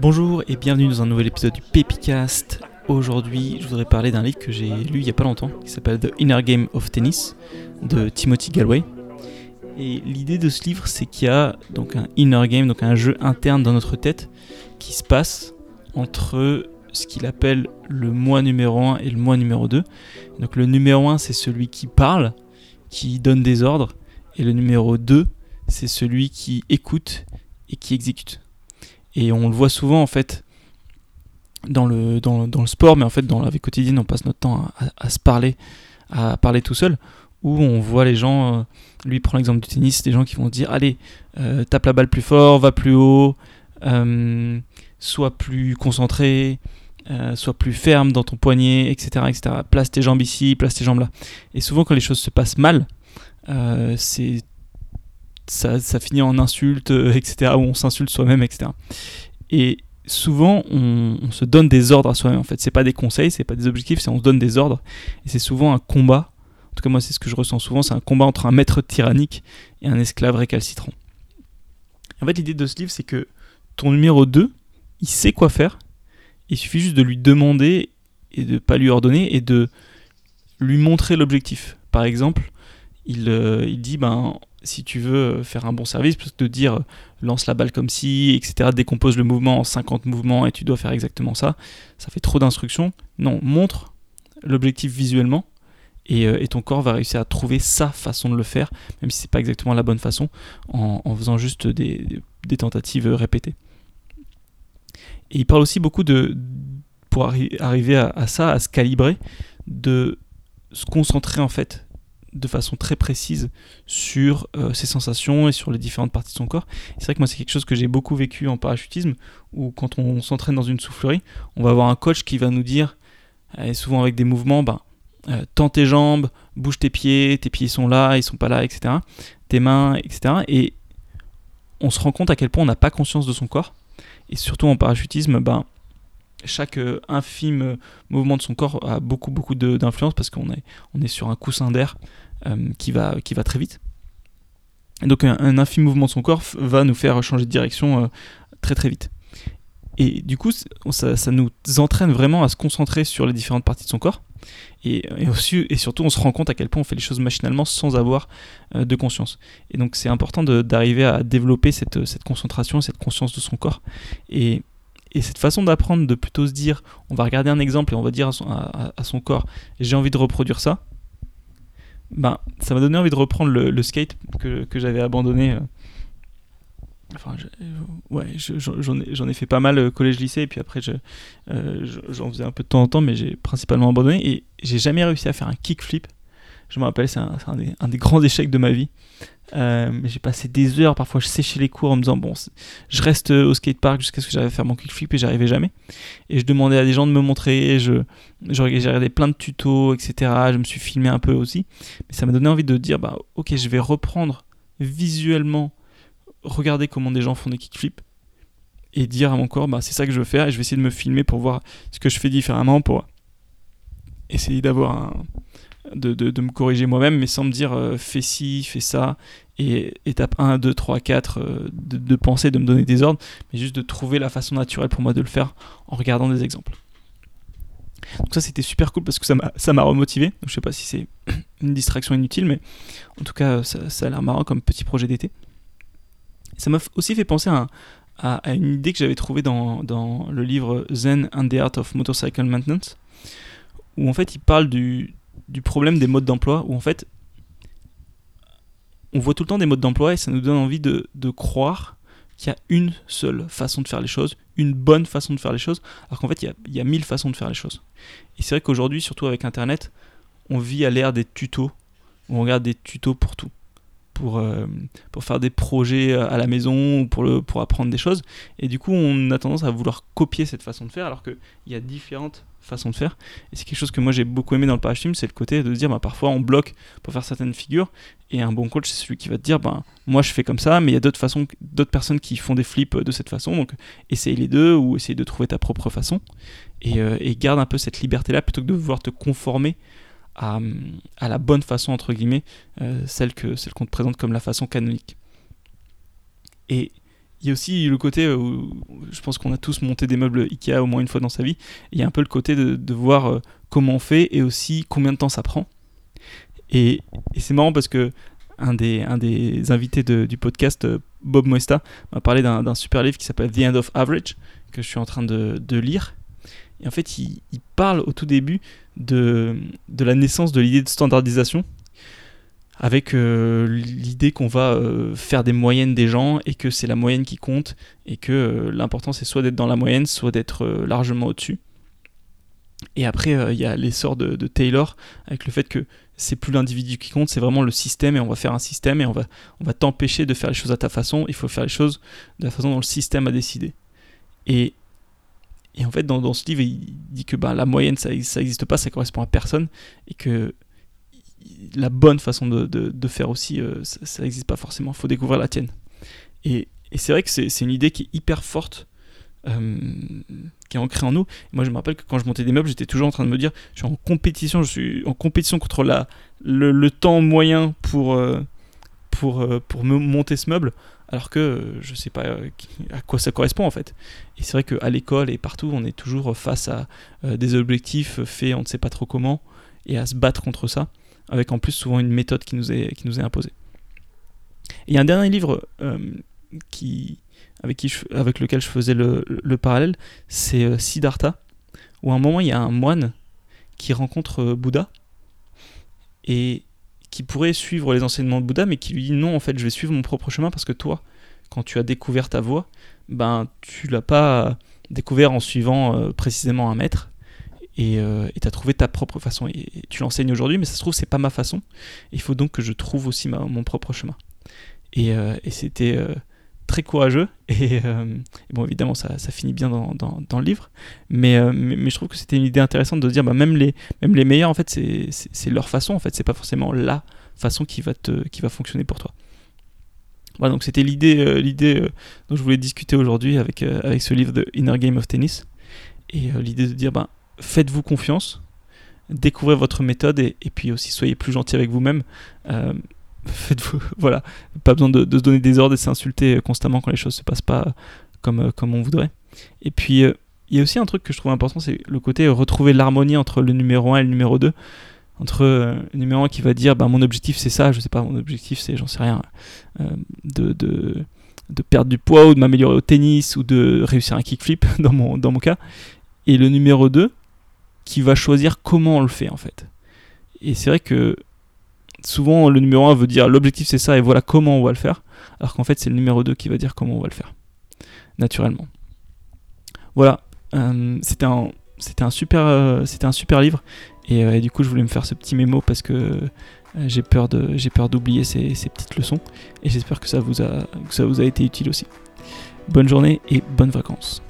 Bonjour et bienvenue dans un nouvel épisode du Pepicast. Aujourd'hui, je voudrais parler d'un livre que j'ai lu il n'y a pas longtemps qui s'appelle The Inner Game of Tennis de Timothy Galway. Et l'idée de ce livre, c'est qu'il y a donc un inner game, donc un jeu interne dans notre tête qui se passe entre ce qu'il appelle le moi numéro 1 et le moi numéro 2. Donc le numéro 1, c'est celui qui parle, qui donne des ordres, et le numéro 2, c'est celui qui écoute et qui exécute. Et on le voit souvent en fait dans le, dans, le sport, mais en fait dans la vie quotidienne, on passe notre temps à, se parler, à parler tout seul, où on voit les gens, euh, lui prend l'exemple du tennis, des gens qui vont dire allez, euh, tape la balle plus fort, va plus haut, euh, sois plus concentré, sois plus ferme dans ton poignet, etc., etc. Place tes jambes ici, place tes jambes là. Et souvent quand les choses se passent mal, c'est ça, finit en insultes, etc., où on s'insulte soi-même, etc. Et souvent, on, se donne des ordres à soi-même. En fait, c'est pas des conseils, c'est pas des objectifs, c'est on se donne des ordres. Et c'est souvent un combat. En tout cas, moi, c'est ce que je ressens souvent. C'est un combat entre un maître tyrannique et un esclave récalcitrant. En fait, l'idée de ce livre, c'est que ton numéro 2, il sait quoi faire. Il suffit juste de lui demander et de pas lui ordonner et de lui montrer l'objectif. Par exemple, il, euh, il dit ben si tu veux faire un bon service, plutôt que de dire lance la balle comme ci, etc., décompose le mouvement en 50 mouvements et tu dois faire exactement ça, ça fait trop d'instructions. Non, montre l'objectif visuellement euh, et, ton corps va réussir à trouver sa façon de le faire, même si c'est pas exactement la bonne façon, en, faisant juste des, tentatives répétées. Et il parle aussi beaucoup de, pour arriver à ça, à se calibrer, de se concentrer en fait de façon très précise sur euh, ses sensations et sur les différentes parties de son corps. C'est vrai que moi c'est quelque chose que j'ai beaucoup vécu en parachutisme, où quand on s'entraîne dans une soufflerie, on va avoir un coach qui va nous dire, souvent avec des mouvements, ben, euh, tends tes jambes, bouge tes pieds, tes pieds sont là, ils sont pas là, etc. Tes mains, etc. Et on se rend compte à quel point on n'a pas conscience de son corps. Et surtout en parachutisme, ben, chaque euh, infime mouvement de son corps a beaucoup beaucoup d'influence parce qu'on est, on est sur un coussin d'air qui, va, qui va très vite. Donc un, infime mouvement de son corps va nous faire changer de direction euh, très très vite. Et du coup, ça, nous entraîne vraiment à se concentrer sur les différentes parties de son corps. Et, surtout, on se rend compte à quel point on fait les choses machinalement sans avoir de conscience. Et donc, c'est important d'arriver à développer cette, cette, concentration, cette conscience de son corps. Et cette façon d'apprendre, de plutôt se dire, on va regarder un exemple et on va dire à son, corps, j'ai envie de reproduire ça, ben, ça m'a donné envie de reprendre le, skate que, j'avais abandonné. Euh. Enfin, ouais, j'en ai, fait pas mal euh, collège-lycée, et puis après, euh, j'en faisais un peu de temps en temps, mais j'ai principalement abandonné, et j'ai jamais réussi à faire un kickflip. Je me rappelle, c'est un, des grands échecs de ma vie. Euh, j'ai passé des heures, parfois je séchais les cours en me disant bon, je reste au skatepark jusqu'à ce que j'arrive à faire mon kickflip et j'arrivais jamais. Et je demandais à des gens de me montrer, je, j'ai regardé plein de tutos, etc. Je me suis filmé un peu aussi. Mais ça m'a donné envie de dire bah ok, je vais reprendre visuellement, regarder comment des gens font des kickflips et dire à mon corps bah c'est ça que je veux faire et je vais essayer de me filmer pour voir ce que je fais différemment pour essayer d'avoir un de, me corriger moi-même, mais sans me dire euh, fais ci, fais ça, et étape 1, 2, 3, 4, de, penser, de me donner des ordres, mais juste de trouver la façon naturelle pour moi de le faire en regardant des exemples. Donc ça c'était super cool parce que ça m'a remotivé. Donc, je sais pas si c'est une distraction inutile, mais en tout cas ça, a l'air marrant comme petit projet d'été. Ça m'a aussi fait penser à, à, une idée que j'avais trouvée dans, dans, le livre Zen and the Art of Motorcycle Maintenance, où en fait il parle du, problème des modes d'emploi où en fait on voit tout le temps des modes d'emploi et ça nous donne envie de, croire qu'il y a une seule façon de faire les choses, une bonne façon de faire les choses, alors qu'en fait il y, a, mille façons de faire les choses. Et c'est vrai qu'aujourd'hui, surtout avec Internet, on vit à l'ère des tutos, on regarde des tutos pour tout. Pour, euh, pour faire des projets à la maison ou pour, le, pour apprendre des choses. Et du coup, on a tendance à vouloir copier cette façon de faire alors qu'il y a différentes façon de faire. Et c'est quelque chose que moi j'ai beaucoup aimé dans le parachutisme, c'est le côté de dire bah, parfois on bloque pour faire certaines figures. Et un bon coach, c'est celui qui va te dire bah, moi je fais comme ça, mais il y a d'autres façons, d'autres personnes qui font des flips de cette façon. Donc essaye les deux ou essaye de trouver ta propre façon. Et, euh, garde un peu cette liberté-là plutôt que de vouloir te conformer à, la bonne façon, entre guillemets, euh, celle qu'on celle qu'on te présente comme la façon canonique. Et il y a aussi le côté où je pense qu'on a tous monté des meubles Ikea au moins une fois dans sa vie. Il y a un peu le côté de, voir euh, comment on fait et aussi combien de temps ça prend. Et, c'est marrant parce que un des, un des invités du podcast, euh, Bob Moesta, m'a parlé d'un super livre qui s'appelle The End of Average, que je suis en train de, lire. Et en fait, il, parle au tout début de, de la naissance de l'idée de standardisation avec euh, l'idée qu'on va euh, faire des moyennes des gens et que c'est la moyenne qui compte et que euh, l'important c'est soit d'être dans la moyenne, soit d'être largement au-dessus. Et après, il y a l'essor de, Taylor avec le fait que c'est plus l'individu qui compte, c'est vraiment le système et on va faire un système et on va, on va t'empêcher de faire les choses à ta façon, il faut faire les choses de la façon dont le système a décidé. Et, et en fait, dans, ce livre, il dit que bah, la moyenne, ça n'existe pas, ça correspond à personne et que la bonne façon de, faire aussi, euh, ça n'existe pas forcément. Il faut découvrir la tienne. Et, c'est vrai que c'est une idée qui est hyper forte, euh, qui est ancrée en nous. moi, je me rappelle que quand je montais des meubles, j'étais toujours en train de me dire, je suis en compétition, je suis en compétition contre la, le, temps moyen pour, euh, pour, pour me monter ce meuble, alors que je ne sais pas à quoi ça correspond en fait. Et c'est vrai qu'à l'école et partout, on est toujours face à des objectifs faits, on ne sait pas trop comment, et à se battre contre ça avec en plus souvent une méthode qui nous est, qui nous est imposée. Et il y a un dernier livre euh, qui, avec, qui avec lequel je faisais le, le parallèle, c'est euh, Siddhartha, où à un moment il y a un moine qui rencontre euh, Bouddha et qui pourrait suivre les enseignements de Bouddha, mais qui lui dit non, en fait, je vais suivre mon propre chemin parce que toi, quand tu as découvert ta voie, ben tu l'as pas découvert en suivant précisément un maître, et euh, tu as trouvé ta propre façon. Et, tu l'enseignes aujourd'hui, mais ça se trouve, c'est pas ma façon. Il faut donc que je trouve aussi mon propre chemin. Et, euh, c'était euh, très courageux. Et, bon, évidemment, ça, ça finit bien dans, dans, le livre. Mais, mais, je trouve que c'était une idée intéressante de dire, bah, même, les, même les meilleurs, en fait, c'est leur façon. En fait, c'est pas forcément la façon qui va, te, qui va fonctionner pour toi. Voilà, donc c'était l'idée l'idée dont je voulais discuter aujourd'hui avec, avec ce livre de Inner Game of Tennis. Et l'idée de dire, bah, faites-vous confiance, découvrez votre méthode et, puis aussi soyez plus gentil avec vous-même. Euh, faites-vous, voilà, pas besoin de, se donner des ordres et s'insulter constamment quand les choses se passent pas comme, euh, comme on voudrait. Et puis euh, il y a aussi un truc que je trouve important, c'est le côté retrouver l'harmonie entre le numéro 1 et le numéro 2. Entre le numéro 1 qui va dire bah, mon objectif c'est ça, je sais pas, mon objectif c'est, j'en sais rien, de, de, de, perdre du poids ou de m'améliorer au tennis ou de réussir un kickflip dans mon, dans mon cas. Et le numéro 2 qui va choisir comment on le fait en fait. Et c'est vrai que souvent le numéro 1 veut dire l'objectif c'est ça et voilà comment on va le faire, alors qu'en fait c'est le numéro 2 qui va dire comment on va le faire, naturellement. Voilà, euh, c'était un, c'était un, super, euh, c'était un super livre euh, et, du coup je voulais me faire ce petit mémo parce que j'ai peur, d'oublier ces, petites leçons et j'espère que ça vous a été utile aussi. Bonne journée et bonnes vacances.